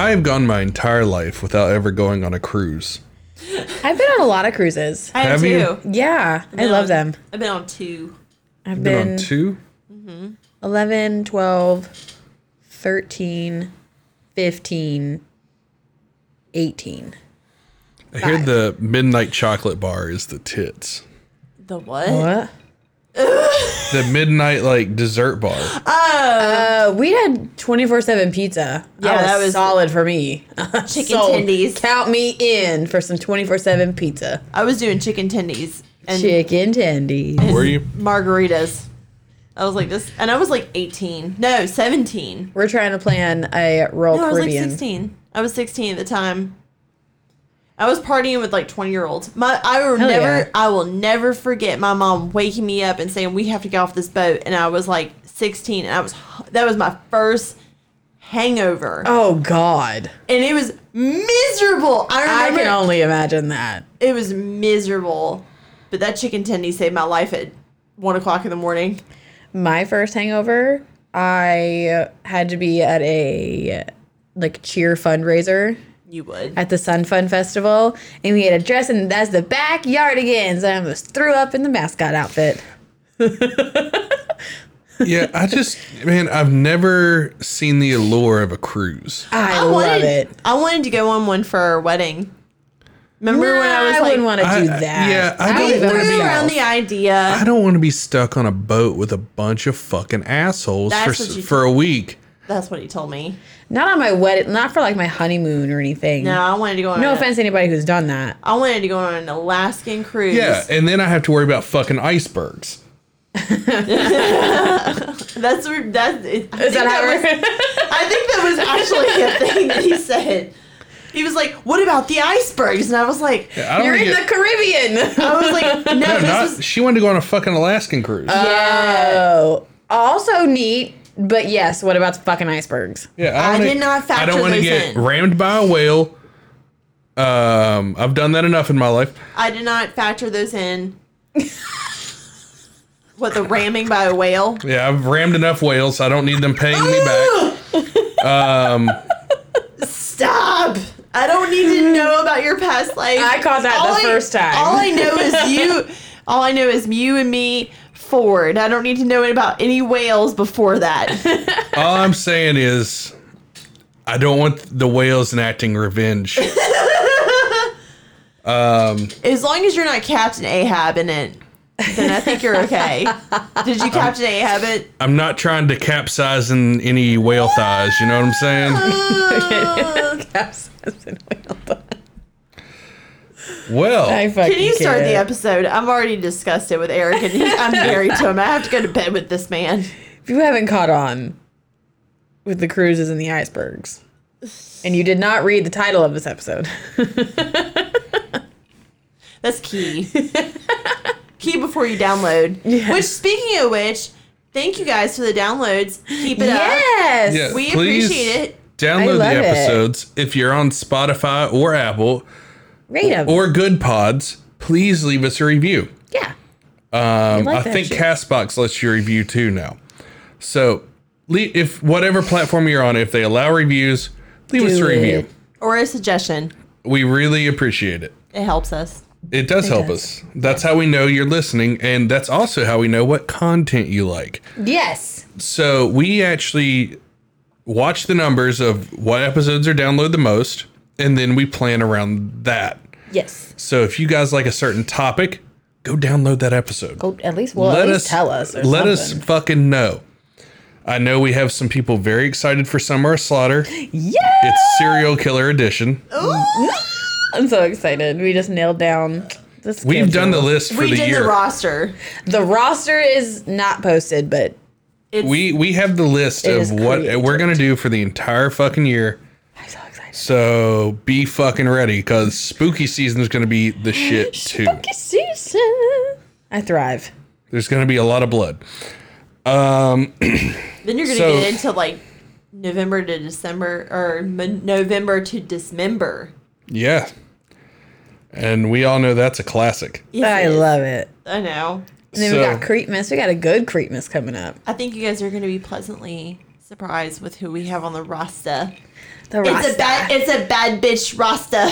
know, I have gone my entire life without ever going on a cruise. I've been on a lot of cruises. I have, Have two. you? Yeah, I love on- them. I've been on two. I've Been been, on two. Mm-hmm. 11, 12, 13, 15, 18. I hear the midnight chocolate bar is the tits. The what? What? The midnight like dessert bar. Uh, we had 24 7 pizza. Yeah, that that was was- solid for me. Chicken Sold. tendies. Count me in for some 24 7 pizza. I was doing chicken tendies and Chicken tendies. Were you? margaritas. I was like this, and I was like 18. No, 17. We're trying to plan a Royal No, I was like Caribbean. 16. I was 16 at the time. I was partying with like 20 year olds. My I will Hell never yeah. I will never forget my mom waking me up and saying we have to get off this boat and I was like 16 and I was that was my first hangover. oh, God. And it was miserable. I I remember can only imagine that. it was miserable. But that chicken tendy saved my life at one o'clock in the morning. My first hangover, I had to be at a like cheer fundraiser You would. at the Sun Fun Festival, and we had a dress and that's the backyardigans. I almost threw up in the mascot outfit. Yeah, I just man, I've never seen the allure of a cruise. I, love wanted, it. I wanted to go on one for our wedding. Remember when I was I like, wouldn't want to do that. yeah, I would don't wanna be- around the idea. I don't want to be stuck on a boat with a bunch of fucking assholes That's for for a week. That's what he told me. Not on my wedding, not for like my honeymoon or anything. No, I wanted to go on. No a- offense to anybody who's done that. I wanted to go on an Alaskan cruise. Yeah, and then I have to worry about fucking icebergs. that's where that is. Is that how was, I think that was actually a thing that he said. He was like, "What about the icebergs?" And I was like, I You're in get, the Caribbean. "I was like, no, no, this not, was she wanted to go on a fucking Alaskan cruise. Oh, also neat. But yes, what about the fucking icebergs? yeah, I wanna- did not I don't want to get in. rammed by a whale. Um, I've done that enough in my life. I did not factor those in." what the ramming by a whale? Yeah, I've rammed enough whales. I don't need them paying me back. Um, Stop! I don't need to know about your past life. I caught that All the first time. All I know is you. All I know is you and me. Ford. I don't need to know about any whales before that. All I'm saying is, I don't want the whales enacting revenge. um, as long as you're not Captain Ahab in it, then I think you're okay. Did you Captain Ahab it? I'm not trying to capsize in any whale thighs. You know what I'm saying? Well, I fucking Can you start the episode? I've already discussed it with Eric, and he, I'm married to him. I have to go to bed with this man. If you haven't caught on with the cruises and the icebergs, and you did not read the title of this episode, That's key. key before you download. Yes. Which, speaking of which, thank you guys for the downloads. Keep it up. yes, Yeah. We Please appreciate it. Download love the it. episodes. If you're on Spotify or Apple rate them. or Goodpods, please leave us a review. yeah, Um, like I think shit. Castbox lets you review too now. So, if whatever platform you're on, if they allow reviews, leave us a review. it. Or a suggestion. We really appreciate it. It helps us. It does help does. us. That's how we know you're listening, and that's also how we know what content you like. yes, So we actually watch the numbers of what episodes are downloaded the most, and then we plan around that. yes. So if you guys like a certain topic, go download that episode. Go at least well at least tell us. Or let us fucking know. I know we have some people very excited for Summer of Slaughter. Yeah, It's Serial Killer Edition. I'm so excited. We just nailed down. The We've done the list for we the did the roster. The roster is not posted, but It's, we we have the list of what created. we're gonna do for the entire fucking year. I'm so be fucking ready because spooky season is gonna be the shit too. Spooky season. I thrive. There's gonna be a lot of blood. Um, then you're gonna so- get into like November to December or m- November to Dismember. yeah, and we all know that's a classic. Yes, I love it. I know. And then So- we got Creepmas. We got a good Creepmas coming up. I think you guys are gonna be pleasantly surprised with who we have on the roster. The It's a bad. It's a bad bitch Rasta.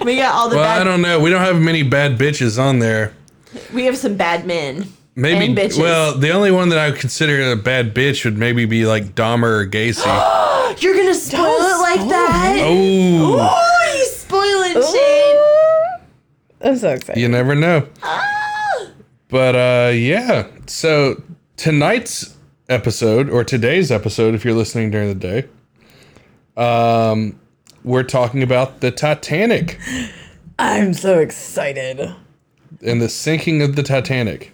we got all the Well, bad. I don't know. We don't have many bad bitches on there. we have some bad men. Maybe. And bitches. Well, the only one that I would consider a bad bitch would maybe be like Dahmer or Gacy. You're gonna spoil it like spoil that? oh, Oh, you spoiling shit. Ooh. I'm so excited. you never know. Ah. But uh, yeah. So tonight's episode, or today's episode, if you're listening during the day, um, we're talking about the Titanic I'm so excited. and the sinking of the Titanic.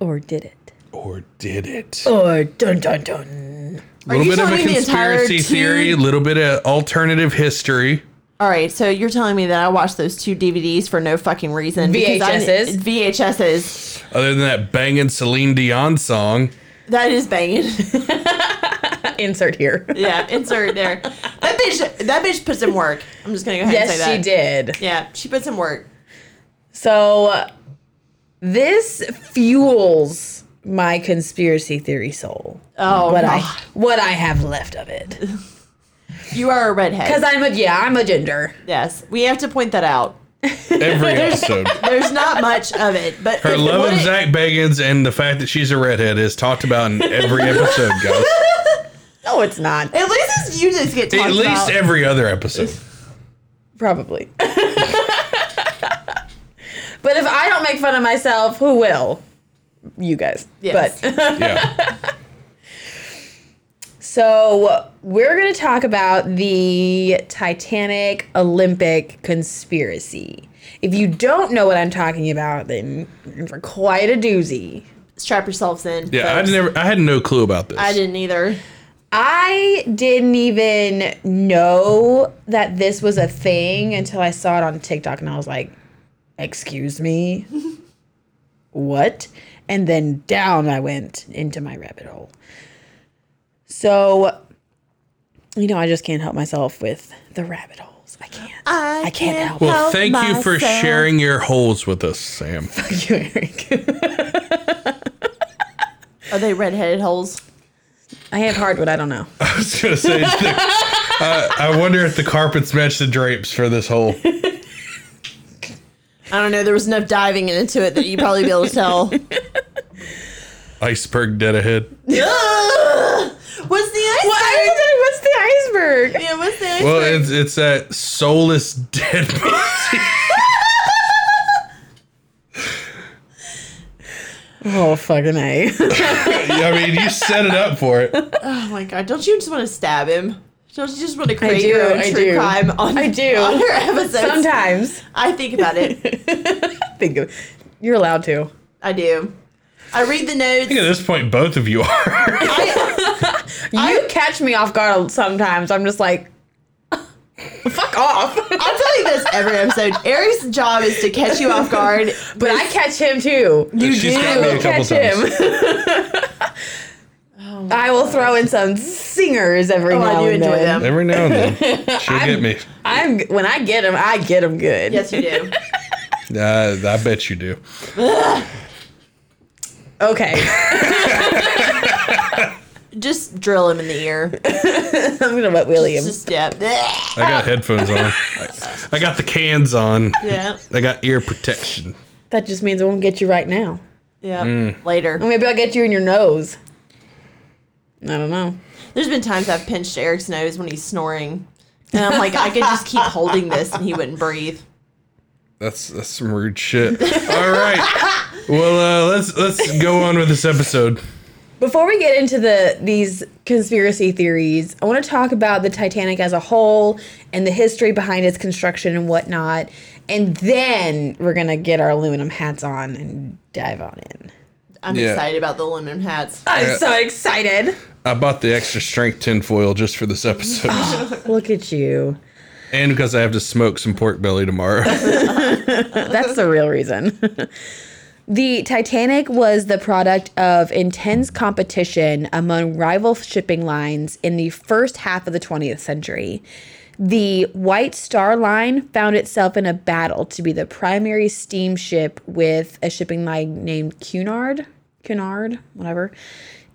Or did it? Or did it? Or dun dun dun. A little you bit of a telling me the entire conspiracy two- theory, a little bit of alternative history. All right, so you're telling me that I watched those two DVDs for no fucking reason? because I VHSs? VHSs. Other than that banging Celine Dion song. That is banging. Insert here. yeah, insert there. That bitch. That bitch put some work. I'm just gonna go ahead and say yes, that. she did. Yeah, she put some work. So this fuels my conspiracy theory soul. Oh, what God. I what I have left of it. You are a redhead. Because I'm a yeah, I'm a ginger. yes, we have to point that out. Every episode. There's not much of it, but Her love of Zak Bagans and the fact that she's a redhead is talked about in every episode, guys. No, it's not. At least it's you just get talked At least about. every other episode. Probably. but if I don't make fun of myself, who will? You guys. Yes. But Yeah. so we're going to talk about the Titanic Olympic conspiracy. If you don't know what I'm talking about, then you're in for quite a doozy. Strap yourselves in. Yeah, I folks. never I had no clue about this. I didn't either. I didn't even know that this was a thing until I saw it on TikTok and I was like, excuse me? what? And then down I went into my rabbit hole. So, you know, I just can't help myself with the rabbit holes. I can't. I, I can't help myself. Well, help thank you for sharing your holes with us, Sam. you, Eric. Are they redheaded holes? I have hardwood. I don't know. I was gonna say, the, uh, I wonder if the carpets match the drapes for this hole. I don't know. There was enough diving into it that you'd probably be able to tell. Iceberg dead ahead. Ugh! What's the iceberg? What? What's the iceberg? Yeah, what's the iceberg? Well, it's it's that soulless dead man. Oh, fucking A. I mean, you set it up for it. oh my god! Don't you just want to stab him? Don't you just want to create do, your own I true do. crime on? I do. on your episodes. Sometimes. I think about it. Think of, you're allowed to. I do. I read the notes. I think at this point, both of you are. I, You catch me off guard sometimes. I'm just like, fuck off. I'll tell you this every episode. Eric's job is to catch you off guard, but I catch him too. You She's do me a couple catch him. I will throw in some singers every Oh, now I and enjoy then. them. Every now and then, she'll get me. I'm when I get him, I get him good. Yes, you do. Uh, I bet you do. Okay. Just drill him in the ear. I'm gonna let William. Just yeah, I got headphones on. I, I got the cans on. yeah, I got ear protection. That just means I won't get you right now. yeah. Mm. Later. Or maybe I'll get you in your nose. I don't know. There's been times I've pinched Eric's nose when he's snoring, and I'm like, I could just keep holding this and he wouldn't breathe. That's that's some rude shit. All right. Well, uh, let's let's go on with this episode. Before we get into the these conspiracy theories, I want to talk about the Titanic as a whole and the history behind its construction and whatnot. And then we're gonna get our aluminum hats on and dive on in. I'm Yeah. excited about the aluminum hats. I'm so excited. I bought the extra strength tinfoil just for this episode, oh, Look at you. and because I have to smoke some pork belly tomorrow. That's the real reason. the Titanic was the product of intense competition among rival shipping lines in the first half of the 20th century. The White Star Line found itself in a battle to be the primary steamship with a shipping line named Cunard, Cunard, whatever.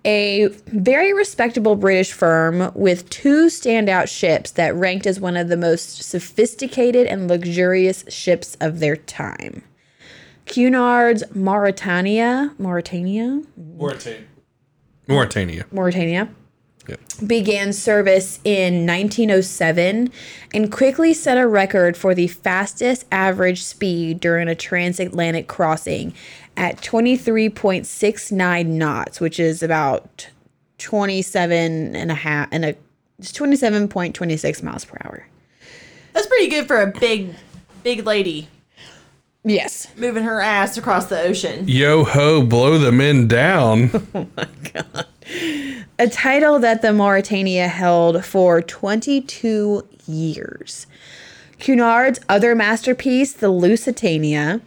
a very respectable British firm with two standout ships that ranked as one of the most sophisticated and luxurious ships of their time. Cunard's Mauretania, Mauretania, Mauretania. Mauretania. Mauretania Yep. began service in 1907 and quickly set a record for the fastest average speed during a transatlantic crossing at 23.69 knots, which is about 27 and a half and a it's 27.26 miles per hour. That's pretty good for a big, big lady Yes. moving her ass across the ocean. Yo ho, blow the men down. Oh a title that the Mauretania held for 22 years. Cunard's other masterpiece, the Lusitania,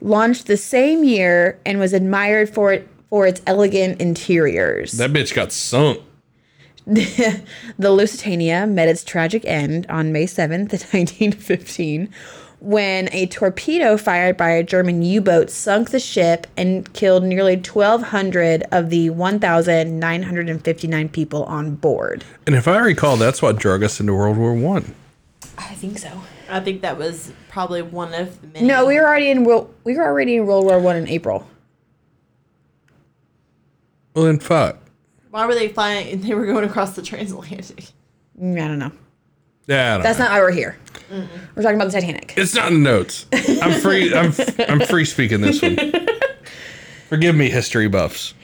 launched the same year and was admired for it for its elegant interiors. that bitch got sunk. the Lusitania met its tragic end on May 7th, 1915, when a torpedo fired by a German U boat sunk the ship and killed nearly 1,200 of the 1,959 people on board. And if I recall, that's what drug us into World War One. I think so. I think that was probably one of the many. No, we were already in World. We were already in World War One in April. Well, then fuck. Why were they flying? They were going across the transatlantic. I don't know. Yeah, I don't That's know. not why we're here. Mm-hmm. We're talking about the Titanic. It's not in the notes. I'm free. I'm I'm free speaking this one. Forgive me, history buffs.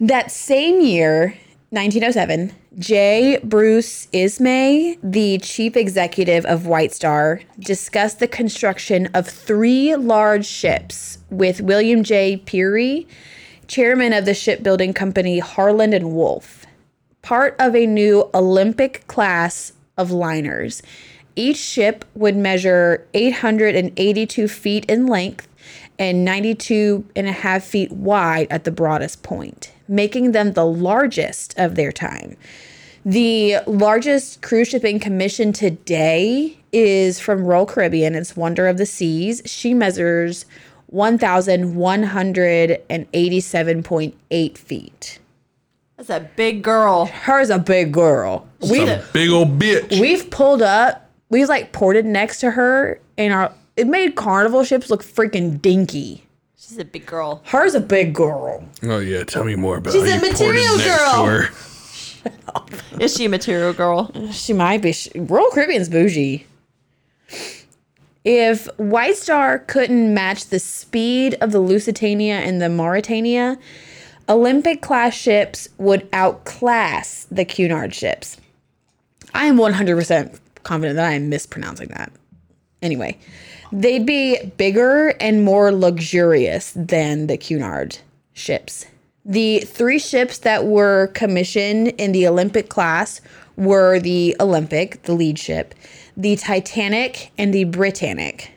That same year, 1907, J. Bruce Ismay, the chief executive of White Star, discussed the construction of three large ships with William J. Pirrie, chairman of the shipbuilding company Harland and Wolff, part of a new Olympic class of liners. Each ship would measure 882 feet in length and 92 and a half feet wide at the broadest point, making them the largest of their time. The largest cruise shipping commission today is from Royal Caribbean. It's Wonder of the Seas. She measures 1,187.8 feet. That's a big girl. Her's a big girl. We've, A big old bitch. we've pulled up, we've like ported next to her, and our it made carnival ships look freaking dinky. She's a big girl. Her's a big girl. Oh yeah, tell me more about. She's how a you poured it material next to girl. Is she a material girl? She might be. She, Royal Caribbean's bougie. If White Star couldn't match the speed of the Lusitania and the Mauretania, Olympic class ships would outclass the Cunard ships. I am 100% confident that I am mispronouncing that. Anyway, they'd be bigger and more luxurious than the Cunard ships. The three ships that were commissioned in the Olympic class were the Olympic, the lead ship, the Titanic, and the Britannic.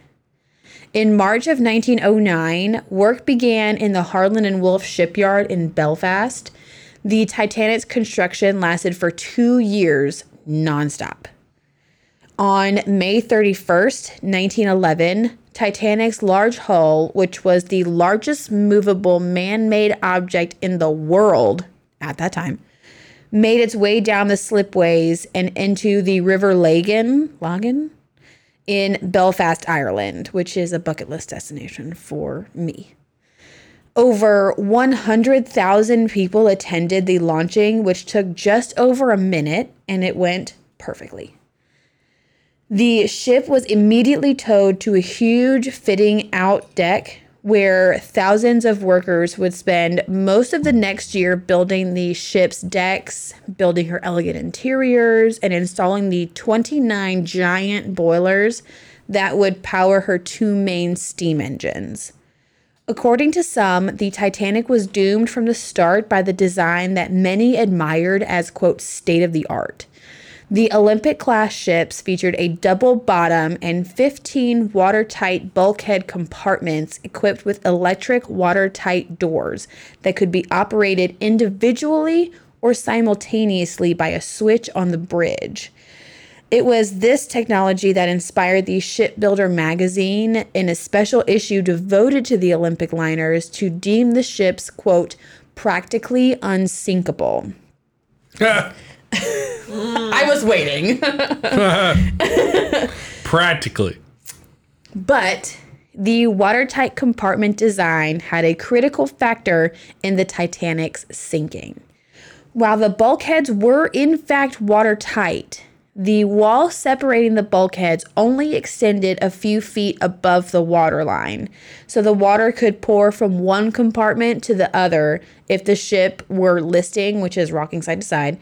In March of 1909, work began in the Harland and Wolff shipyard in Belfast. The Titanic's construction lasted for two years nonstop. On May 31st, 1911, Titanic's large hull, which was the largest movable man made object in the world at that time, made its way down the slipways and into the River Lagan, Lagan in Belfast, Ireland, which is a bucket list destination for me. Over 100,000 people attended the launching, which took just over a minute and it went perfectly. The ship was immediately towed to a huge fitting out deck where thousands of workers would spend most of the next year building the ship's decks, building her elegant interiors, and installing the 29 giant boilers that would power her two main steam engines. According to some, the Titanic was doomed from the start by the design that many admired as, quote, state of the art. The Olympic class ships featured a double bottom and 15 watertight bulkhead compartments equipped with electric watertight doors that could be operated individually or simultaneously by a switch on the bridge. It was this technology that inspired the Shipbuilder magazine in a special issue devoted to the Olympic liners to deem the ships, quote, practically unsinkable. I was waiting. Practically. But the watertight compartment design had a critical factor in the Titanic's sinking. While the bulkheads were in fact watertight, the wall separating the bulkheads only extended a few feet above the waterline, so the water could pour from one compartment to the other if the ship were listing, which is rocking side to side,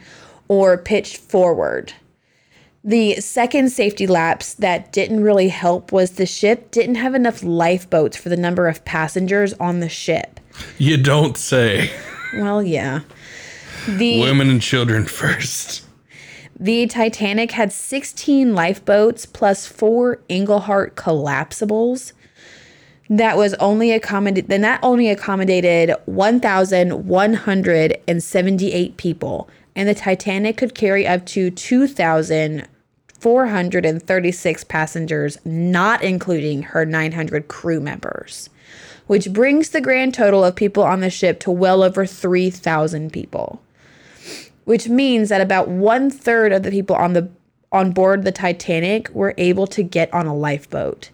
or pitched forward. The second safety lapse that didn't really help was the ship didn't have enough lifeboats for the number of passengers on the ship. You don't say. Well, yeah. The Women and children first. the Titanic had 16 lifeboats plus four Engelhardt collapsibles. That was only accommodated then that only accommodated 1,178 people and the Titanic could carry up to 2,436 passengers, not including her 900 crew members, which brings the grand total of people on the ship to well over 3,000 people. Which means that about one third of the people on the on board the Titanic were able to get on a lifeboat.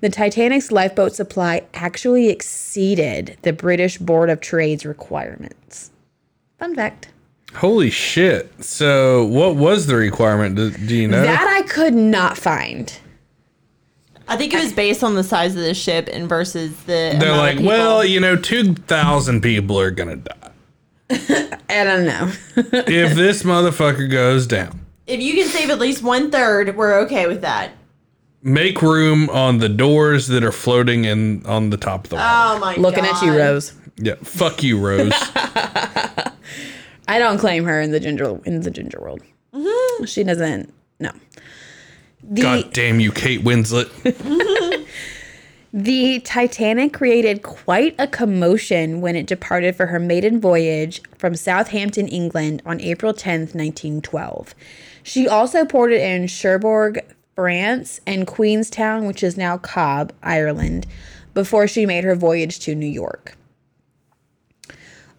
The Titanic's lifeboat supply actually exceeded the British Board of Trade's requirements. Fun fact. Holy shit. So, what was the requirement? Do, do you know? That I could not find. I think it was based on the size of the ship and versus the. They're amount of like, well, you know, 2,000 people are going to die. I don't know. if this motherfucker goes down. if you can save at least one third, we're okay with that. Make room on the doors that are floating in on the top of the water. Oh my god. Looking at you, Rose. yeah, fuck you, Rose. I don't claim her in the ginger in the ginger world. Mm-hmm. She doesn't. No. The God damn you, Kate Winslet. the Titanic created quite a commotion when it departed for her maiden voyage from Southampton, England, on April 10th, 1912. She also ported in Cherbourg, France, and Queenstown, which is now Cobh, Ireland, before she made her voyage to New York.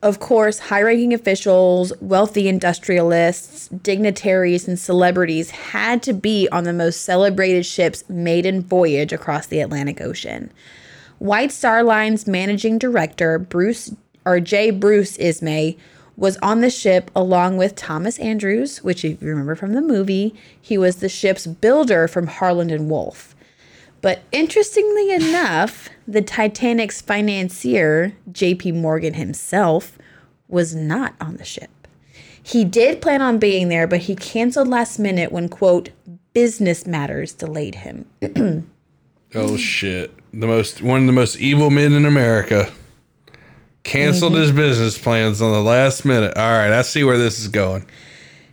Of course, high ranking officials, wealthy industrialists, dignitaries, and celebrities had to be on the most celebrated ship's maiden voyage across the Atlantic Ocean. White Star Line's managing director, Bruce or J. Bruce Ismay, was on the ship along with Thomas Andrews, which if you remember from the movie, he was the ship's builder from Harland and Wolff. But interestingly enough, the Titanic's financier, JP Morgan himself, was not on the ship. He did plan on being there, but he canceled last minute when, quote, business matters delayed him. oh shit. The most one of the most evil men in America. Canceled mm-hmm. his business plans on the last minute. All right, I see where this is going.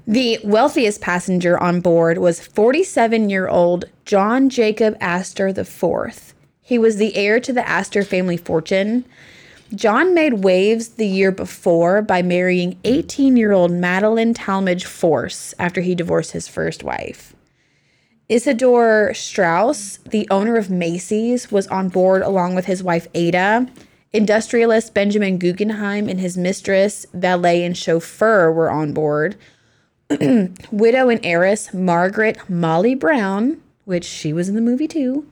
The wealthiest passenger on board was 47 year old John Jacob Astor IV. He was the heir to the Astor family fortune. John made waves the year before by marrying 18 year old Madeline Talmadge Force after he divorced his first wife. Isidor Straus, the owner of Macy's, was on board along with his wife Ada. Industrialist Benjamin Guggenheim and his mistress, valet, and chauffeur were on board widow and heiress Margaret Molly Brown, which she was in the movie too,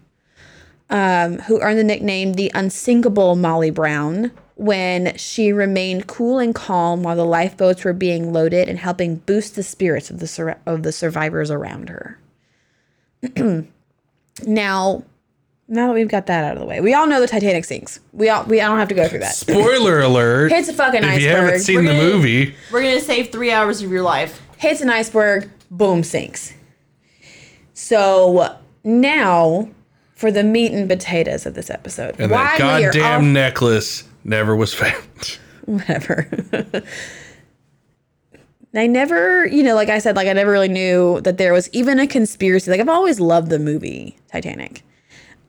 um, who earned the nickname the unsinkable Molly Brown when she remained cool and calm while the lifeboats were being loaded and helping boost the spirits of the sur- of the survivors around her. now, now that we've got that out of the way, we all know the Titanic sinks. We all we I don't have to go through that. Spoiler alert. Hits a fucking if you haven't seen the We're gonna- movie, We're gonna save three hours of your life. Hits an iceberg, boom, sinks. So now for the meat and potatoes of this episode. and Why that goddamn all- necklace never was found. whatever. I never, you know, like I said, like I never really knew that there was even a conspiracy. Like I've always loved the movie Titanic,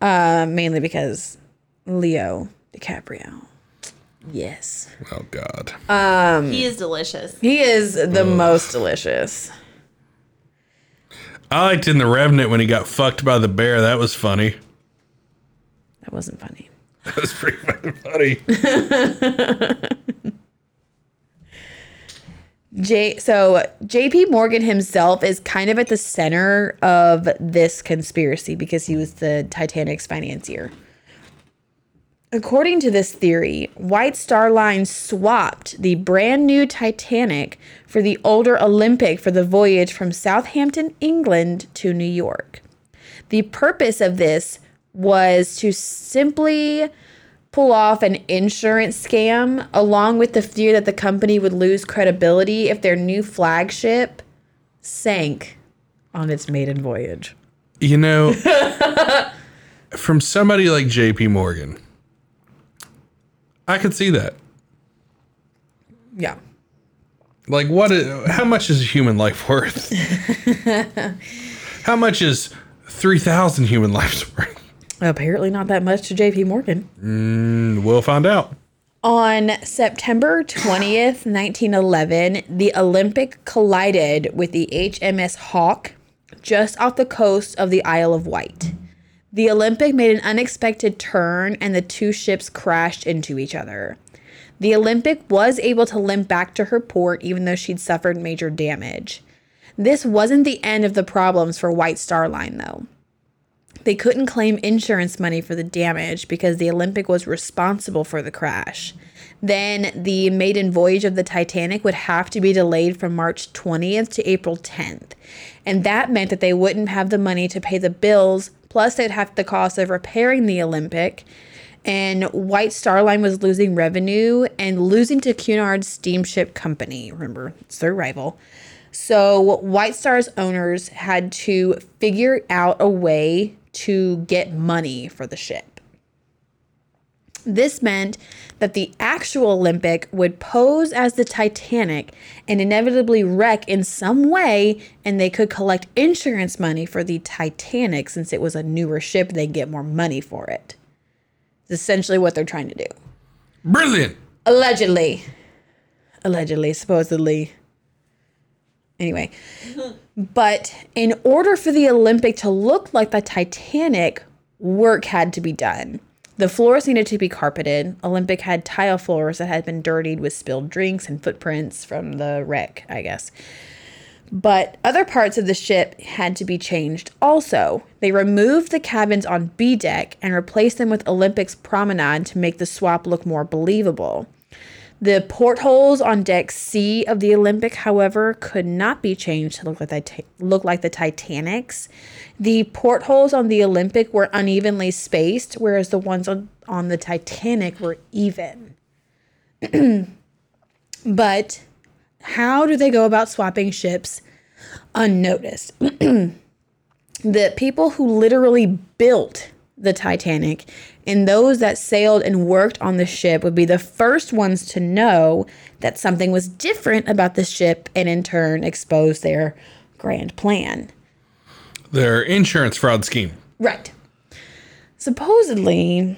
uh, mainly because Leo DiCaprio. Yes, Oh god. Um, he is delicious. he is the most delicious. I liked in the Revenant when he got fucked by the bear. That was funny. That wasn't funny. That was pretty fucking funny. J so JP Morgan himself is kind of at the center of this conspiracy because he was the Titanic's financier. According to this theory, White Star Line swapped the brand new Titanic for the older Olympic for the voyage from Southampton, England to New York. The purpose of this was to simply pull off an insurance scam, along with the fear that the company would lose credibility if their new flagship sank on its maiden voyage. You know, from somebody like JP Morgan, I could see that. Yeah. Like, what? Is, how much is a human life worth? how much is 3,000 human lives worth? Apparently, not that much to JP Morgan. Mm, we'll find out. On September 20th, 1911, the Olympic collided with the HMS Hawke just off the coast of the Isle of Wight. The Olympic made an unexpected turn and the two ships crashed into each other. The Olympic was able to limp back to her port even though she'd suffered major damage. This wasn't the end of the problems for White Star Line, though. They couldn't claim insurance money for the damage because the Olympic was responsible for the crash. Then the maiden voyage of the Titanic would have to be delayed from March 20th to April 10th. And that meant that they wouldn't have the money to pay the bills, plus they'd have the cost of repairing the Olympic. And White Star Line was losing revenue and losing to Cunard Steamship Company. Remember, it's their rival. So White Star's owners had to figure out a way to get money for the ship. This meant that the actual Olympic would pose as the Titanic and inevitably wreck in some way, and they could collect insurance money for the Titanic since it was a newer ship, they'd get more money for it. It's essentially what they're trying to do. Brilliant. Allegedly. Allegedly, supposedly. Anyway, but in order for the Olympic to look like the Titanic, work had to be done. The floors needed to be carpeted. Olympic had tile floors that had been dirtied with spilled drinks and footprints from the wreck, I guess. But other parts of the ship had to be changed also. They removed the cabins on B deck and replaced them with Olympic's promenade to make the swap look more believable. The portholes on deck C of the Olympic, however, could not be changed to look like the, look like the Titanic's. The portholes on the Olympic were unevenly spaced, whereas the ones on, on the Titanic were even. but how do they go about swapping ships unnoticed? the people who literally built the Titanic and those that sailed and worked on the ship would be the first ones to know that something was different about the ship and in turn expose their grand plan. Their insurance fraud scheme. Right. Supposedly,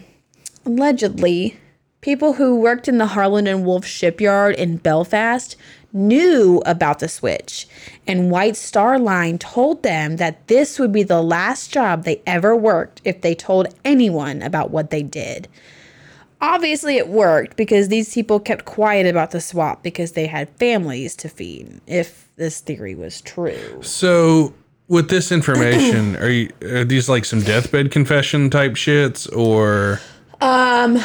allegedly, people who worked in the Harland and Wolff shipyard in Belfast knew about the switch, and White Star Line told them that this would be the last job they ever worked if they told anyone about what they did. Obviously, it worked because these people kept quiet about the swap because they had families to feed, if this theory was true. So, with this information, are you are these like some deathbed confession type shits, or um,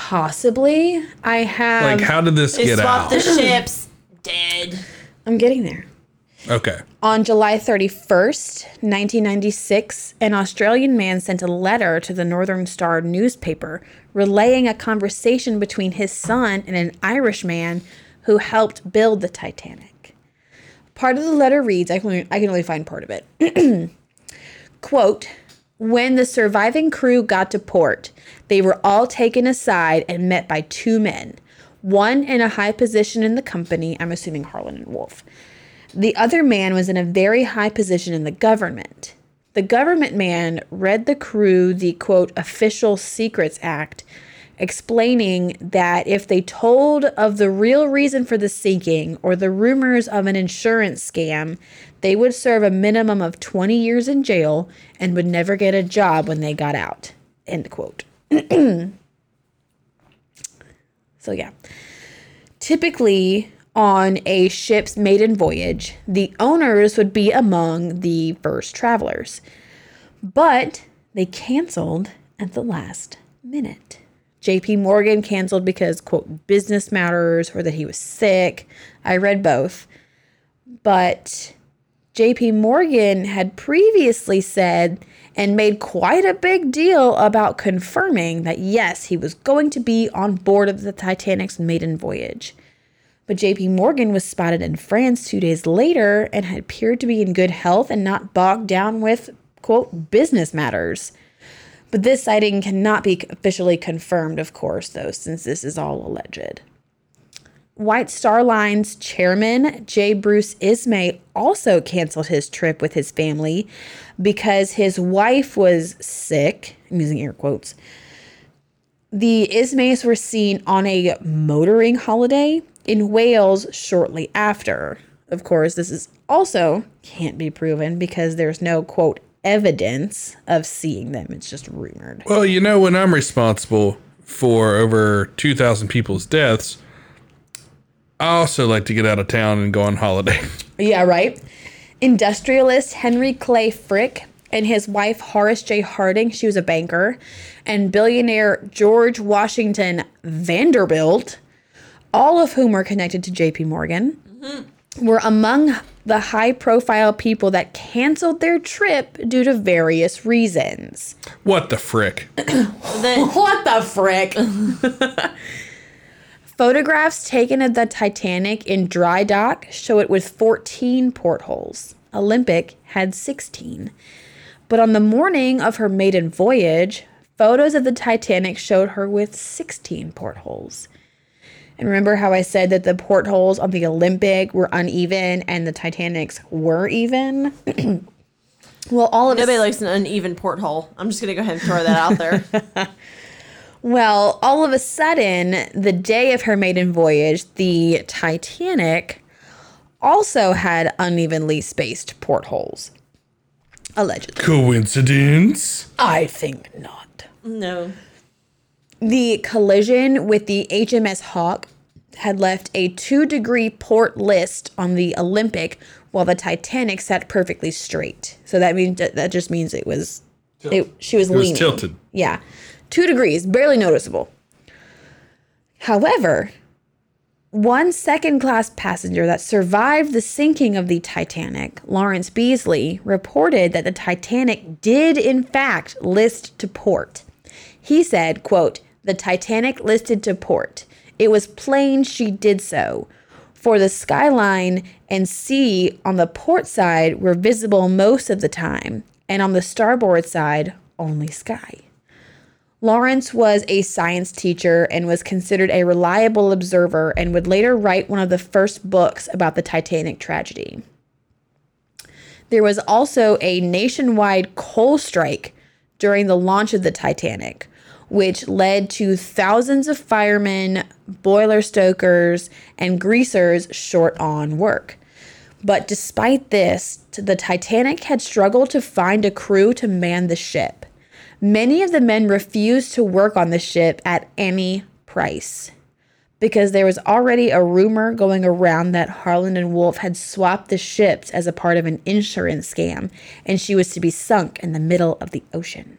Possibly. I have. like how did this They get swapped out? the ships. Dead. I'm getting there. okay, On July 31st, 1996, an Australian man sent a letter to the Northern Star newspaper relaying a conversation between his son and an Irish man who helped build the Titanic. Part of the letter reads I can only, I can only find part of it. Quote, when the surviving crew got to port, they were all taken aside and met by two men, one in a high position in the company, I'm assuming Harland and Wolff. The other man was in a very high position in the government. The government man read the crew the quote Official Secrets Act, explaining that if they told of the real reason for the sinking or the rumors of an insurance scam, they would serve a minimum of 20 years in jail and would never get a job when they got out. End quote. so, yeah. Typically, on a ship's maiden voyage, the owners would be among the first travelers. But they canceled at the last minute. JP Morgan canceled because, quote, business matters or that he was sick. I read both. But JP Morgan had previously said and made quite a big deal about confirming that yes, he was going to be on board of the Titanic's maiden voyage. But JP Morgan was spotted in France two days later and had appeared to be in good health and not bogged down with, quote, business matters. But this sighting cannot be officially confirmed, of course, though, since this is all alleged. White Star Line's chairman, J. Bruce Ismay, also canceled his trip with his family because his wife was sick. I'm using air quotes. The Ismays were seen on a motoring holiday in Wales shortly after. Of course, this is also can't be proven because there's no quote evidence of seeing them. It's just rumored. Well, you know, when I'm responsible for over 2,000 people's deaths, I also like to get out of town and go on holiday. Yeah, right. Industrialist Henry Clay Frick and his wife Horace J. Harding, she was a banker, and billionaire George Washington Vanderbilt, all of whom were connected to JP Morgan, mm-hmm. were among the high profile people that canceled their trip due to various reasons. What the frick? The, What the frick? Photographs taken of the Titanic in dry dock show it with 14 portholes. Olympic had 16. But on the morning of her maiden voyage, photos of the Titanic showed her with 16 portholes. And remember how I said that the portholes on the Olympic were uneven and the Titanic's were even? well, all of nobody us. likes an uneven porthole. I'm just gonna go ahead and throw that out there. Well, all of a sudden, the day of her maiden voyage, the Titanic also had unevenly spaced portholes. Allegedly. Coincidence? I think not. no. The collision with the HMS Hawke had left a two degree port list on the Olympic while the Titanic sat perfectly straight. So that means that just means it was it, she was It was leaning. tilted. Yeah. Two degrees, barely noticeable. However, one second class passenger that survived the sinking of the Titanic, Lawrence Beesley, reported that the Titanic did in fact list to port. He said, quote, "The Titanic listed to port. It was plain she did so." For the skyline and sea on the port side were visible most of the time, and on the starboard side, only sky. Lawrence was a science teacher and was considered a reliable observer and would later write one of the first books about the Titanic tragedy. There was also a nationwide coal strike during the launch of the Titanic, which led to thousands of firemen, boiler stokers, and greasers short on work. But despite this, the Titanic had struggled to find a crew to man the ship. Many of the men refused to work on the ship at any price because there was already a rumor going around that Harland and Wolff had swapped the ships as a part of an insurance scam and she was to be sunk in the middle of the ocean.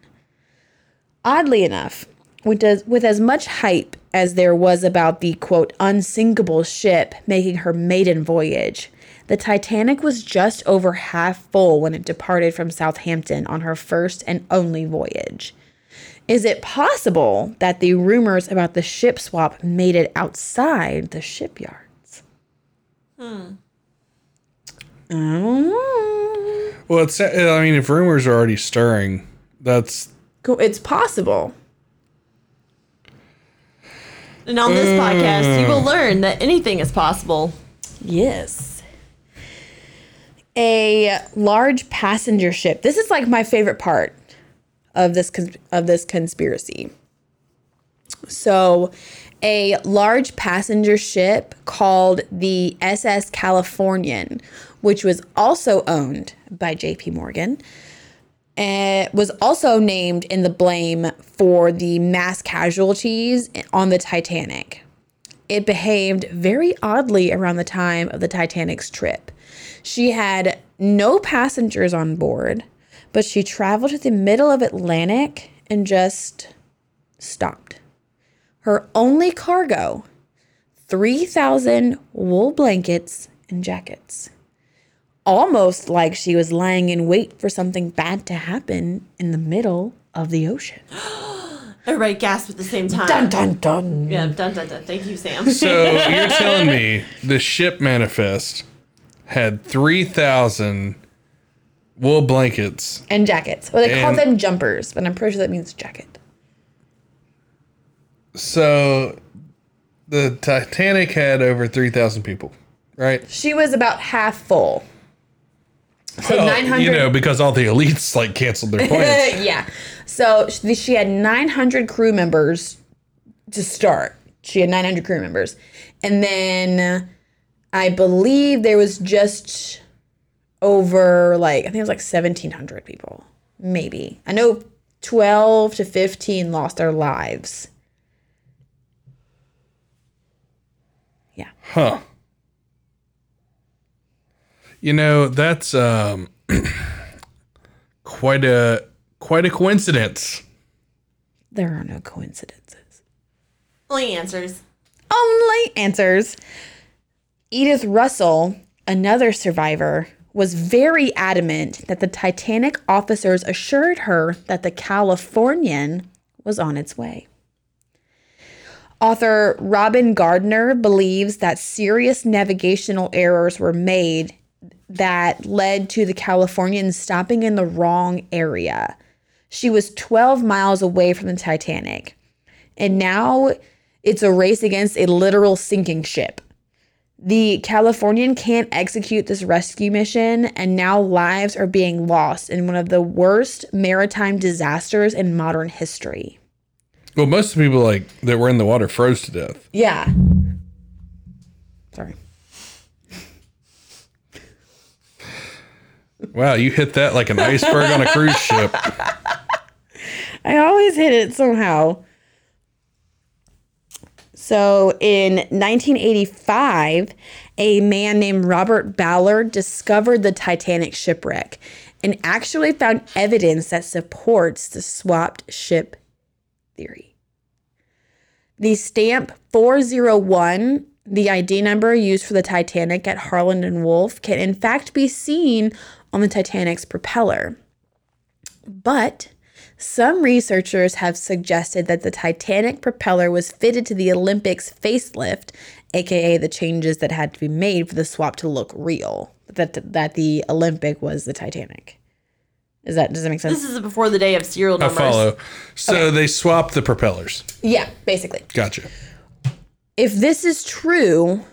Oddly enough, with as, with as much hype as there was about the quote unsinkable ship making her maiden voyage, the Titanic was just over half full when it departed from Southampton on her first and only voyage. Is it possible that the rumors about the ship swap made it outside the shipyards? Hmm. I don't know. Well, it's. I mean, if rumors are already stirring, that's It's possible. And on this podcast, you will learn that anything is possible. Yes. A large passenger ship. This is like my favorite part of this of this conspiracy. So, a large passenger ship called the SS Californian, which was also owned by JP Morgan, uh, was also named in the blame for the mass casualties on the Titanic. it behaved very oddly around the time of the Titanic's trip. She had no passengers on board, but she traveled to the middle of Atlantic and just stopped. Her only cargo 3,000 wool blankets and jackets. Almost like she was lying in wait for something bad to happen in the middle of the ocean. Everybody gasped at the same time. Dun dun dun. Yeah, dun dun dun. Thank you, Sam. So you're telling me the ship manifest had 3,000 wool blankets. And jackets. Well, they call them jumpers, but I'm pretty sure that means jacket. So the Titanic had over 3,000 people, right? She was about half full. So Well, 900. You know, because all the elites like canceled their plans. yeah. So she she had 900 crew members to start. She had 900 crew members. And then I believe there was just over like, I think it was like 1,700 people. Maybe. I know 12 to 15 lost their lives. Yeah. Huh. You know, that's um quite a quite a coincidence. There are no coincidences. Only answers. only answers. Edith Russell, another survivor, was very adamant that the Titanic officers assured her that the Californian was on its way. Author Robin Gardiner believes that serious navigational errors were made that led to the Californian stopping in the wrong area. She was 12 miles away from the Titanic. And now it's a race against a literal sinking ship. The Californian can't execute this rescue mission, and now lives are being lost in one of the worst maritime disasters in modern history. Well, most of the people like that were in the water froze to death. Yeah. Sorry. Wow, you hit that like an iceberg on a cruise ship. I always hit it somehow. So in 1985, a man named Robert Ballard discovered the Titanic shipwreck and actually found evidence that supports the swapped ship theory. The stamp 401, the ID number used for the Titanic at Harland and Wolff, can in fact be seen on the Titanic's propeller. But some researchers have suggested that the Titanic propeller was fitted to the Olympic's facelift, aka the changes that had to be made for the swap to look real. That that the Olympic was the Titanic. Is that does that make sense? This is before the day of serial numbers. I numbers. follow. So they swapped the propellers. yeah, basically. Gotcha. If this is true,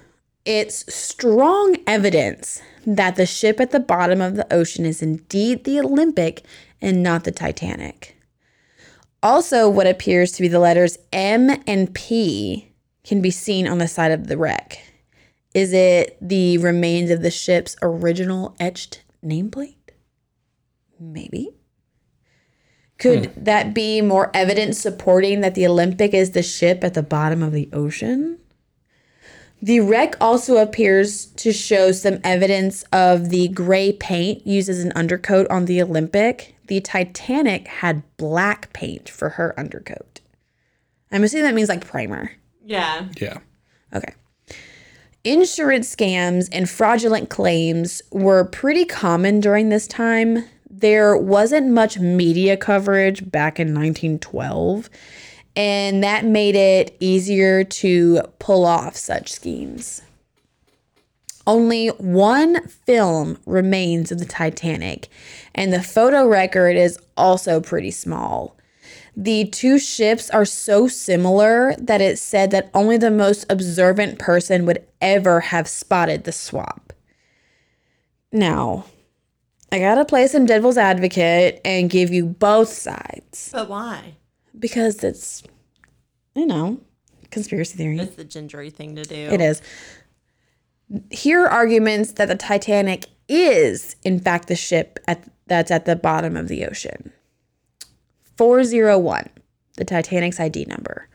it's strong evidence that the ship at the bottom of the ocean is indeed the Olympic and not the Titanic. Also, what appears to be the letters M and P can be seen on the side of the wreck. Is it the remains of the ship's original etched nameplate? Maybe. Could hmm. that be more evidence supporting that the Olympic is the ship at the bottom of the ocean? The wreck also appears to show some evidence of the gray paint used as an undercoat on the Olympic. The Titanic had black paint for her undercoat. I'm assuming that means like primer. Yeah. Yeah. Okay. Insurance scams and fraudulent claims were pretty common during this time. There wasn't much media coverage back in 1912, and that made it easier to pull off such schemes. Only one film remains of the Titanic, and the photo record is also pretty small. The two ships are so similar that it's said that only the most observant person would ever have spotted the swap. Now, I gotta play some devil's advocate and give you both sides But why? Because it's, you know, conspiracy theory. It's the gingery thing to do. It is. Here are arguments that the Titanic is, in fact, the ship at, that's at the bottom of the ocean. 401, the Titanic's ID number.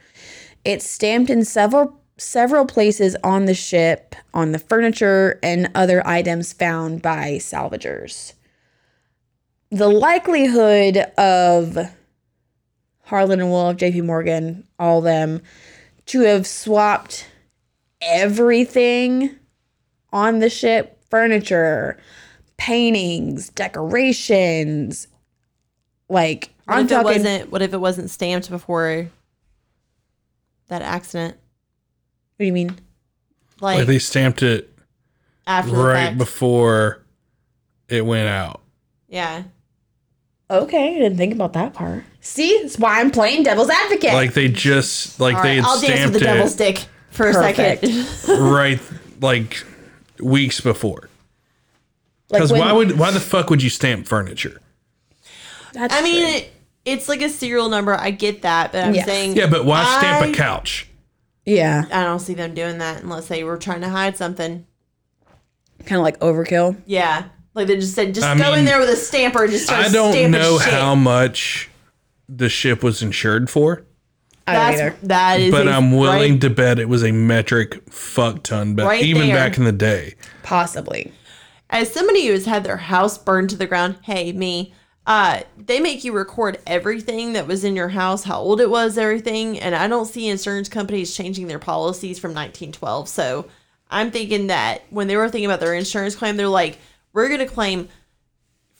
It's stamped in several several places on the ship, on the furniture, and other items found by salvagers. The likelihood of Harland and Wolff, JP Morgan, all them, to have swapped everything on the ship furniture, paintings, decorations. Like, What I'm if it talking. wasn't? What if it wasn't stamped before that accident? what do you mean? Like, Like they stamped it after right fact. before it went out. Yeah. Okay, I didn't think about that part. See, that's why I'm playing devil's advocate. Like they just like All they right, had I'll dance with stamped the devil it stick for a second. right like weeks before. Like Because when- why would why the fuck would you stamp furniture? That's I mean, true. it, it's like a serial number. I get that, but I'm Yes. saying, Yeah, but why stamp I- a couch? yeah, I don't see them doing that unless they were trying to hide something. kind of like overkill. Yeah. Like they just said, just I go in mean, there with a stamper and just start I don't stamping know shit. how much the ship was insured for, I don't That's either. that is. but I'm willing right? to bet it was a metric fuck ton but Right even there. back in the day. Possibly. As somebody who has had their house burned to the ground, hey me, uh, they make you record everything that was in your house, how old it was, everything, and I don't see insurance companies changing their policies from 1912. So I'm thinking that when they were thinking about their insurance claim, they're like, we're gonna claim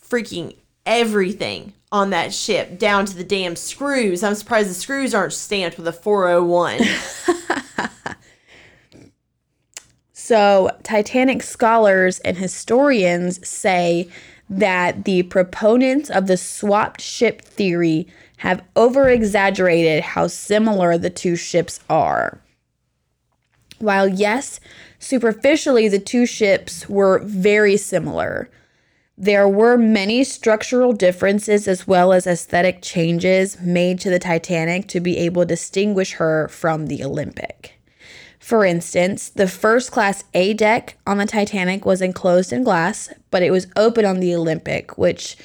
freaking everything on that ship down to the damn screws. I'm surprised the screws aren't stamped with a 401. So, Titanic scholars and historians say that the proponents of the swapped ship theory have over exaggerated how similar the two ships are. While, yes, superficially the two ships were very similar, there were many structural differences as well as aesthetic changes made to the Titanic to be able to distinguish her from the Olympic. For instance, the first class A deck on the Titanic was enclosed in glass, but it was open on the Olympic, which,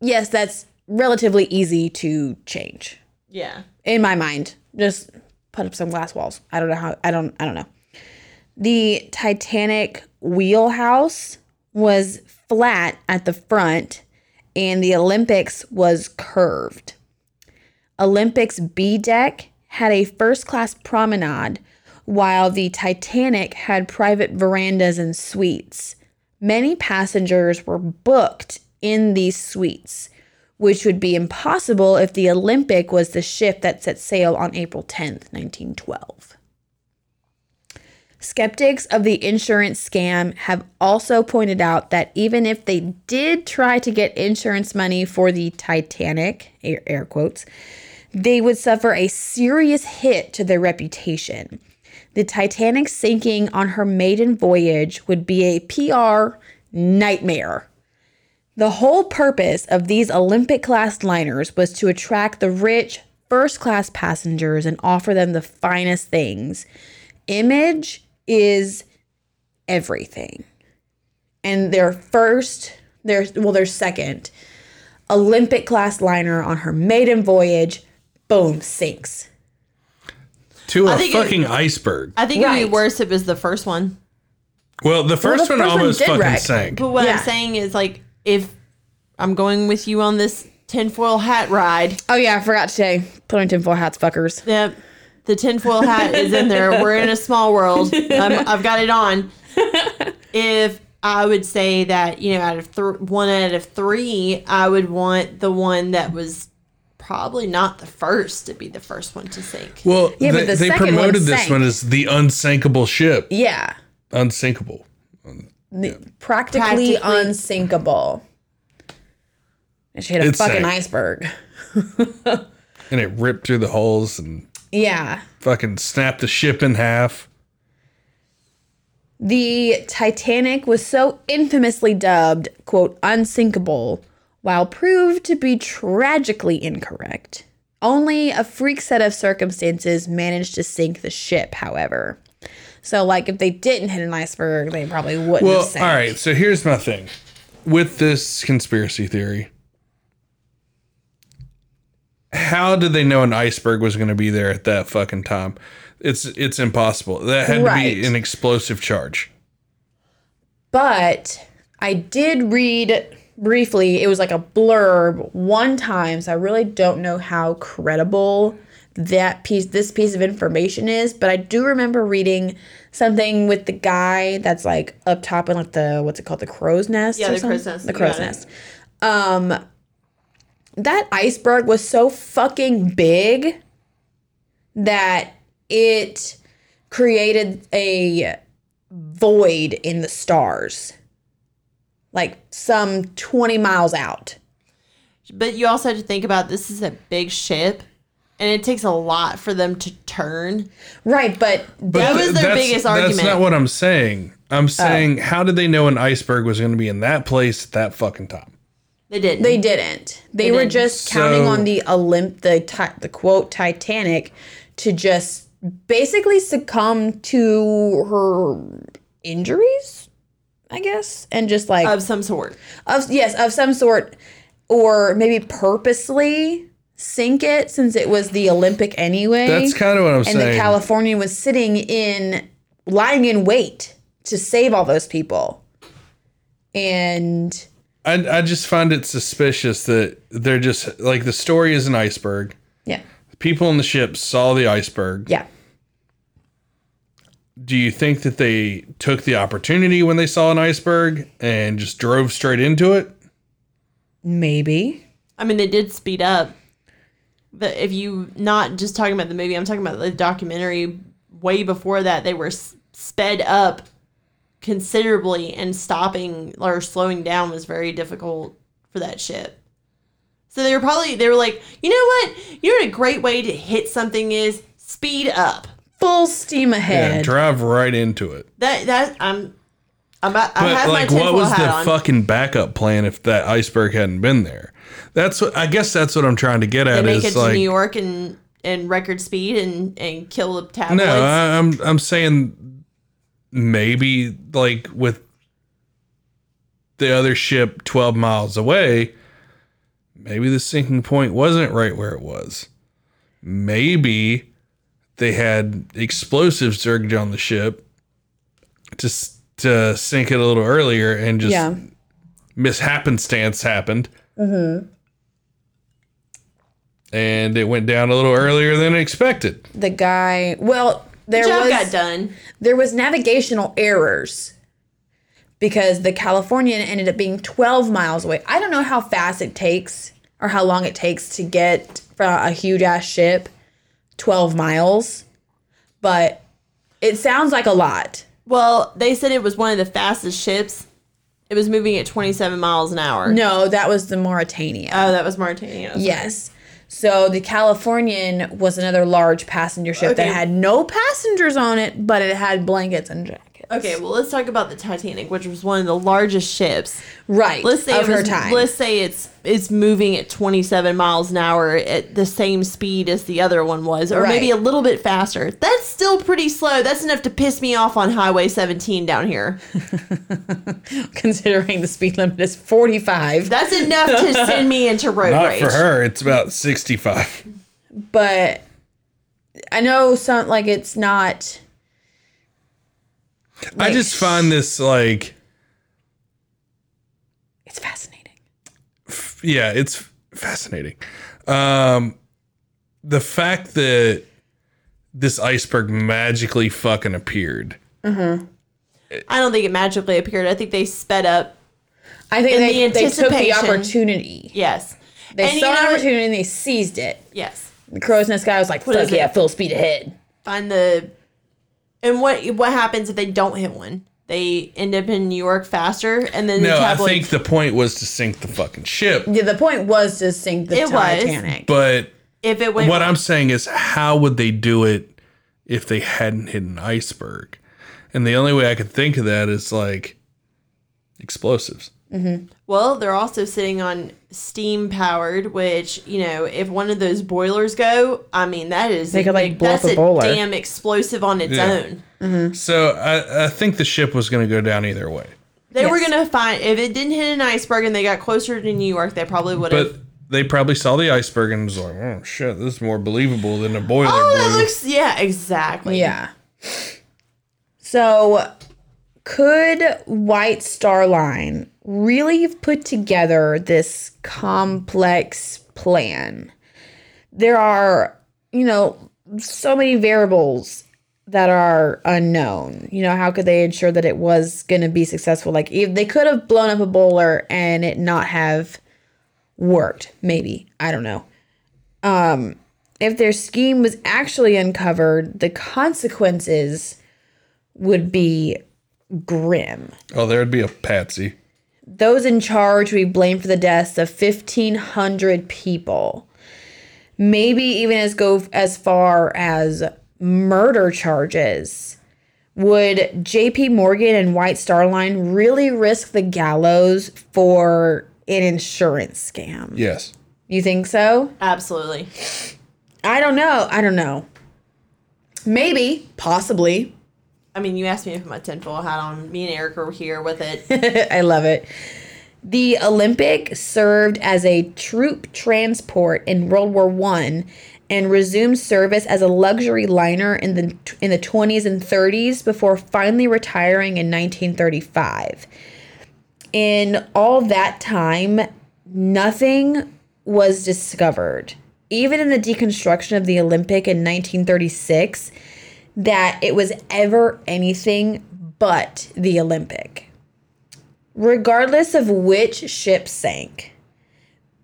yes, that's relatively easy to change yeah. in my mind. Just put up some glass walls. I don't know how. I don't. I don't know. The Titanic wheelhouse was flat at the front, and the Olympics was curved. Olympics B deck had a first class promenade, while the Titanic had private verandas and suites. Many passengers were booked in these suites, which would be impossible if the Olympic was the ship that set sail on April 10th, 1912. Skeptics of the insurance scam have also pointed out that even if they did try to get insurance money for the Titanic, air, air quotes, they would suffer a serious hit to their reputation. The Titanic sinking on her maiden voyage would be a PR nightmare. The whole purpose of these Olympic class liners was to attract the rich, first class passengers and offer them the finest things. Image is everything. And their first, their well, their second Olympic class liner on her maiden voyage, boom, sinks. To a think it- fucking iceberg. I think it'd be worse if it was the first one. Well, the first the one first one almost did fucking wreck. sank. But what Yeah. I'm saying is, like, if I'm going with you on this tinfoil hat ride, Oh yeah, I forgot to say, put on tinfoil hats, fuckers. Yep. The tinfoil hat is in there. We're in a small world. I'm, I've got it on. If I would say that, you know, out of th- one out of three, I would want the one that was probably not the first to be the first one to sink. Well, Yeah, but they, the they second one promoted this sank. one as the unsinkable ship. Yeah, Unsinkable. the- practically, Practically. unsinkable. And she hit a It fucking sank. iceberg. And it ripped through the holes and Yeah. fucking snapped the ship in half. The Titanic was so infamously dubbed, quote, unsinkable, while proved to be tragically incorrect. Only a freak set of circumstances managed to sink the ship, however. So, like, if they didn't hit an iceberg, they probably wouldn't Well, have sank. all right. So here's my thing with this conspiracy theory. How did they know an iceberg was going to be there at that fucking time? It's it's impossible. That had to be an explosive charge. But I did read briefly, it was like a blurb one time, so I really don't know how credible that piece this piece of information is, but I do remember reading something with the guy that's like up top in like the what's it called, the crow's nest? Yeah, or the crow's something? nest. The crow's crow's got it. nest. Um that iceberg was so fucking big that it created a void in the stars. Like some 20 miles out. But you also have to think about this is a big ship, and it takes a lot for them to turn. Right, but, That was their biggest argument. That's not what I'm saying. Oh. I'm saying, how did they know an iceberg was going to be in that place at that fucking time? They didn't. they didn't. They, were didn't. just counting So- on the Olymp the ti- the quote Titanic to just basically succumb to her injuries, I guess, and just like of some sort. of yes of some sort or maybe purposely sink it since it was the olympic anyway That's kind of what I'm and saying. And the californian was sitting in lying in wait to save all those people and I, I just find it suspicious that they're just like the story is an iceberg. yeah People on the ship saw the iceberg. yeah Do you think that they took the opportunity when they saw an iceberg and just drove straight into it? maybe I mean, they did speed up. But if you not just talking about the movie, I'm talking about the documentary. Way before that, they were sped up considerably, and stopping or slowing down was very difficult for that ship. So they were probably they were like, you know what? You know what a great way to hit something is speed up. full steam Yeah, ahead drive right into it. That that I'm. I'm I But have like, my what was hat the on. fucking backup plan if that iceberg hadn't been there? That's what I guess that's what I'm trying to get they at. make it Is to like New York and and record speed and and kill the tabloids. no, I, I'm I'm saying maybe like with the other ship 12 miles away, maybe the sinking point wasn't right where it was. Maybe they had explosives rigged on the ship to to sink it a little earlier and just yeah mishappenstance happened. Mm-hmm. And it went down a little earlier than expected. the guy well there Job was got done. there was navigational errors because the Californian ended up being 12 miles away. I don't know how fast it takes or how long it takes to get from a huge ass ship 12 miles, but it sounds like a lot. Well, they said it was one of the fastest ships. It was moving at 27 miles an hour. No, that was the Mauretania. Oh, that was Mauretania. yes. So the Californian was another large passenger ship that had no passengers on it, but it had blankets and jackets. Okay, well, let's talk about the Titanic, which was one of the largest ships. Right. Let's say of it her time. Let's say it's it's moving at 27 miles an hour at the same speed as the other one was, or Right. maybe a little bit faster. That's still pretty slow. That's enough to piss me off on Highway 17 down here. considering the speed limit is 45. That's enough to send me into road Not rage. for her, it's about 65. but I know some like it's not. I just find this like, It's fascinating. yeah, it's fascinating. Um, the fact that this iceberg magically fucking appeared. I don't think it magically appeared. I think they sped up. I think they, the they took the opportunity. Yes. They And saw an what? opportunity and they seized it. Yes. The crow's nest guy was like, What "Fuck is it? yeah, full speed ahead." Find the. And what what happens if they don't hit one? They end up in New York faster, and then No, the I think the point was to sink the fucking ship. Yeah, the point was to sink the It was. Titanic. But if it went what I'm saying is, how would they do it if they hadn't hit an iceberg? And the only way I could think of that is like explosives. Mm-hmm. well, they're also sitting on steam powered, which you know, if one of those boilers go, I mean, that is They could, like, blow up that's a boiler. damn explosive on its Yeah. own. Mm-hmm. So I, I think the ship was going to go down either way. They were gonna find if it didn't hit an iceberg and they got closer to New York, they probably would have. But they probably saw the iceberg and was like, "Oh shit, this is more believable than a boiler Oh, that blue." looks yeah, exactly. Yeah. So, could White Star Line really you've put together this complex plan? There are, you know, so many variables that are unknown. You know, how could they ensure that it was going to be successful? Like, if they could have blown up a bowler and it not have worked, maybe. I don't know um, if their scheme was actually uncovered, the consequences would be grim. oh, there would be a patsy. Those in charge would be blamed for the deaths of 1,500 people. Maybe even as go as far as murder charges. Would JP Morgan and White Star Line really risk the gallows for an insurance scam? Yes. You think so? Absolutely. I don't know. I don't know. Maybe, possibly. I mean, you asked me to put my tinfoil hat on. Me and Eric are here with it. I love it. The Olympic served as a troop transport in World War One and resumed service as a luxury liner in the in the 20s and 30s before finally retiring in 1935. In all that time, nothing was discovered. Even in the deconstruction of the Olympic in 1936, that it was ever anything but the Olympic regardless of which ship sank.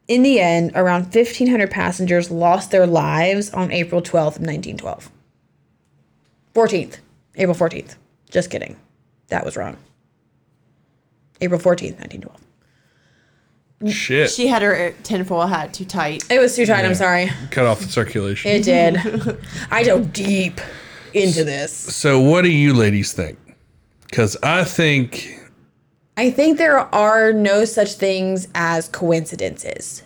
In the end, around 1,500 passengers lost their lives on April 12th, 1912. 14th. April 14th. Just kidding. That was wrong. April 14th, 1912. Shit. she had her tinfoil hat too tight. It was too tight, I'm sorry. Cut off the circulation. It did. I dove deep into this. so, what do you ladies think? Because I think I think there are no such things as coincidences.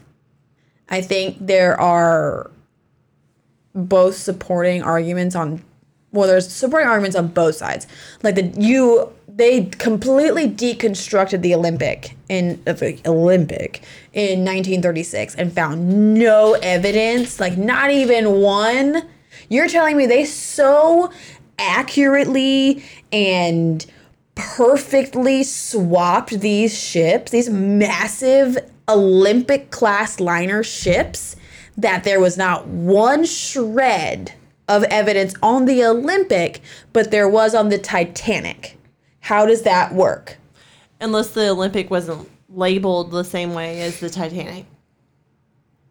I think there are both supporting arguments on well there's supporting arguments on both sides. Like the you they completely deconstructed the Olympic in uh, the Olympic in 1936 and found no evidence, like not even one. You're telling me they so accurately and perfectly swapped these ships, these massive Olympic class liner ships, that there was not one shred of evidence on the Olympic, but there was on the Titanic. How does that work? Unless the Olympic wasn't labeled the same way as the Titanic.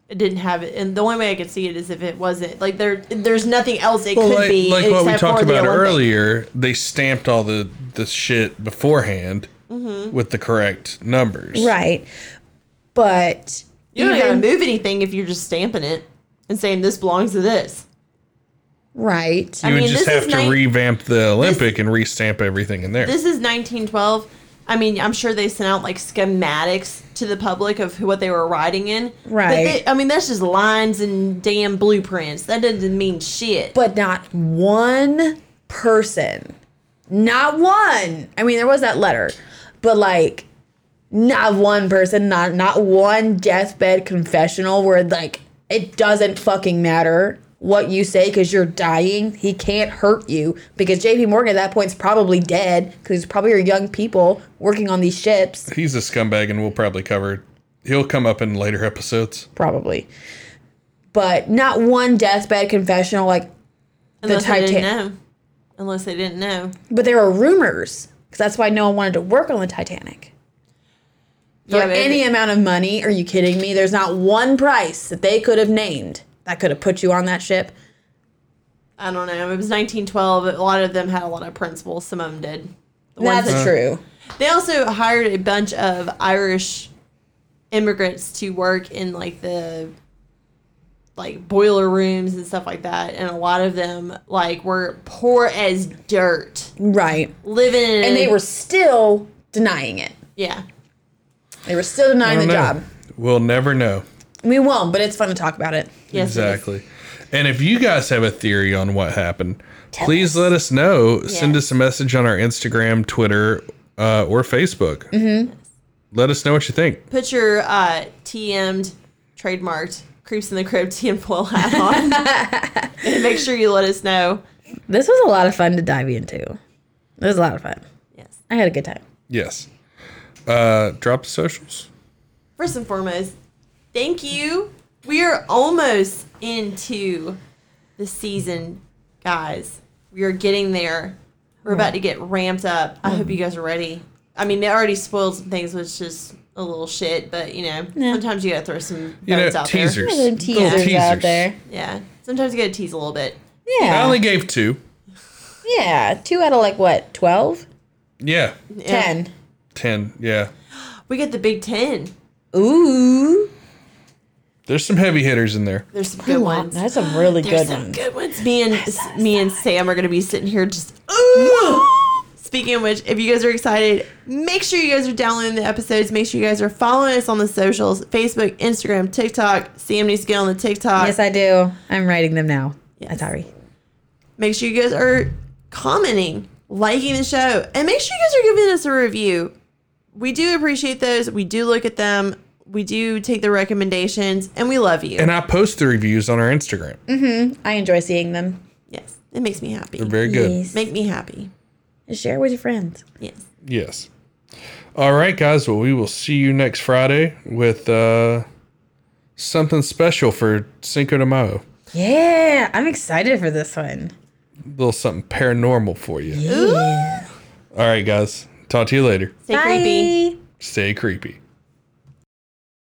It didn't have it, and the only way I could see it is if it wasn't like there. There's nothing else it well, could like, be. like what we talked for the about earlier, they stamped all the the shit beforehand Mm-hmm. with the correct numbers. Right. But You don't even- gotta move anything if you're just stamping it and saying this belongs to this. right. I You would mean, just this have to nine- revamp the Olympic and restamp everything in there. This is 1912. I mean, I'm sure they sent out like schematics to the public of who, what they were riding in. But Right. they- I mean, that's just lines and damn blueprints. That doesn't mean shit. but not one person, not one. I mean, there was that letter, but like, not one person, not not one deathbed confessional where like it doesn't fucking matter what you say because you're dying. He can't hurt you because J.P. Morgan at that point is probably dead because probably your young people working on these ships. He's a scumbag, and we'll probably cover. He'll come up in later episodes. Probably, but not one deathbed confessional like Unless they didn't know. Unless they didn't know. But there are rumors because that's why no one wanted to work on the Titanic. For Yeah, any amount of money, are you kidding me? There's not one price that they could have named that could have put you on that ship. I don't know. It was 1912. A lot of them had a lot of principles. Some of them did. The ones That's that- true. They also hired a bunch of Irish immigrants to work in like the like boiler rooms and stuff like that, and a lot of them like were poor as dirt, Right. living in. And they were still denying it. yeah. They were still denying the know. job. We'll never know. We won't, but it's fun to talk about it. Yes. Exactly. And if you guys have a theory on what happened, please let us know. Send us a message on our Instagram, Twitter, uh, or Facebook. Mm-hmm. Let us know what you think. Put your uh, TM'd trademarked creeps in the crib tinfoil hat on. and make sure you let us know. This was a lot of fun to dive into. It was a lot of fun. Yes. I had a good time. Yes. Uh, drop the socials. First and foremost, thank you. We are almost into the season, guys. We are getting there. We're about to get ramped up. I hope you guys are ready. I mean, they already spoiled some things, which is a little shit, but you know, sometimes you gotta throw some You know, out teasers. Some Little teasers, out there. there. Yeah, sometimes you gotta tease a little bit. Yeah. I only gave two. yeah. Two out of like what? 12? Yeah. Yeah. 10. Ten. Yeah. We get the Big Ten. Ooh. There's some heavy hitters in there. There's some good ones. That's some really There's good some ones. good ones. Me and me and Sam are gonna be sitting here just. Ooh. Speaking of which, if you guys are excited, make sure you guys are downloading the episodes. Make sure you guys are following us on the socials: Facebook, Instagram, TikTok. Sam needs to get on the TikTok. Yes, I do. I'm writing them now. Yes. Sorry. make sure you guys are commenting, liking the show, and make sure you guys are giving us a review. We do appreciate those. We do look at them. We do take the recommendations, and we love you. And I post the reviews on our Instagram. Mhm, I enjoy seeing them. yes, it makes me happy. They're very good. Yes. Make me happy. Share with your friends. Yes. Yes. All right, guys. Well, we will see you next Friday with uh, something special for Cinco de Mayo. Yeah, I'm excited for this one. A little something paranormal for you. Yeah. All right, guys. Talk to you later. Stay creepy. Bye. Stay creepy.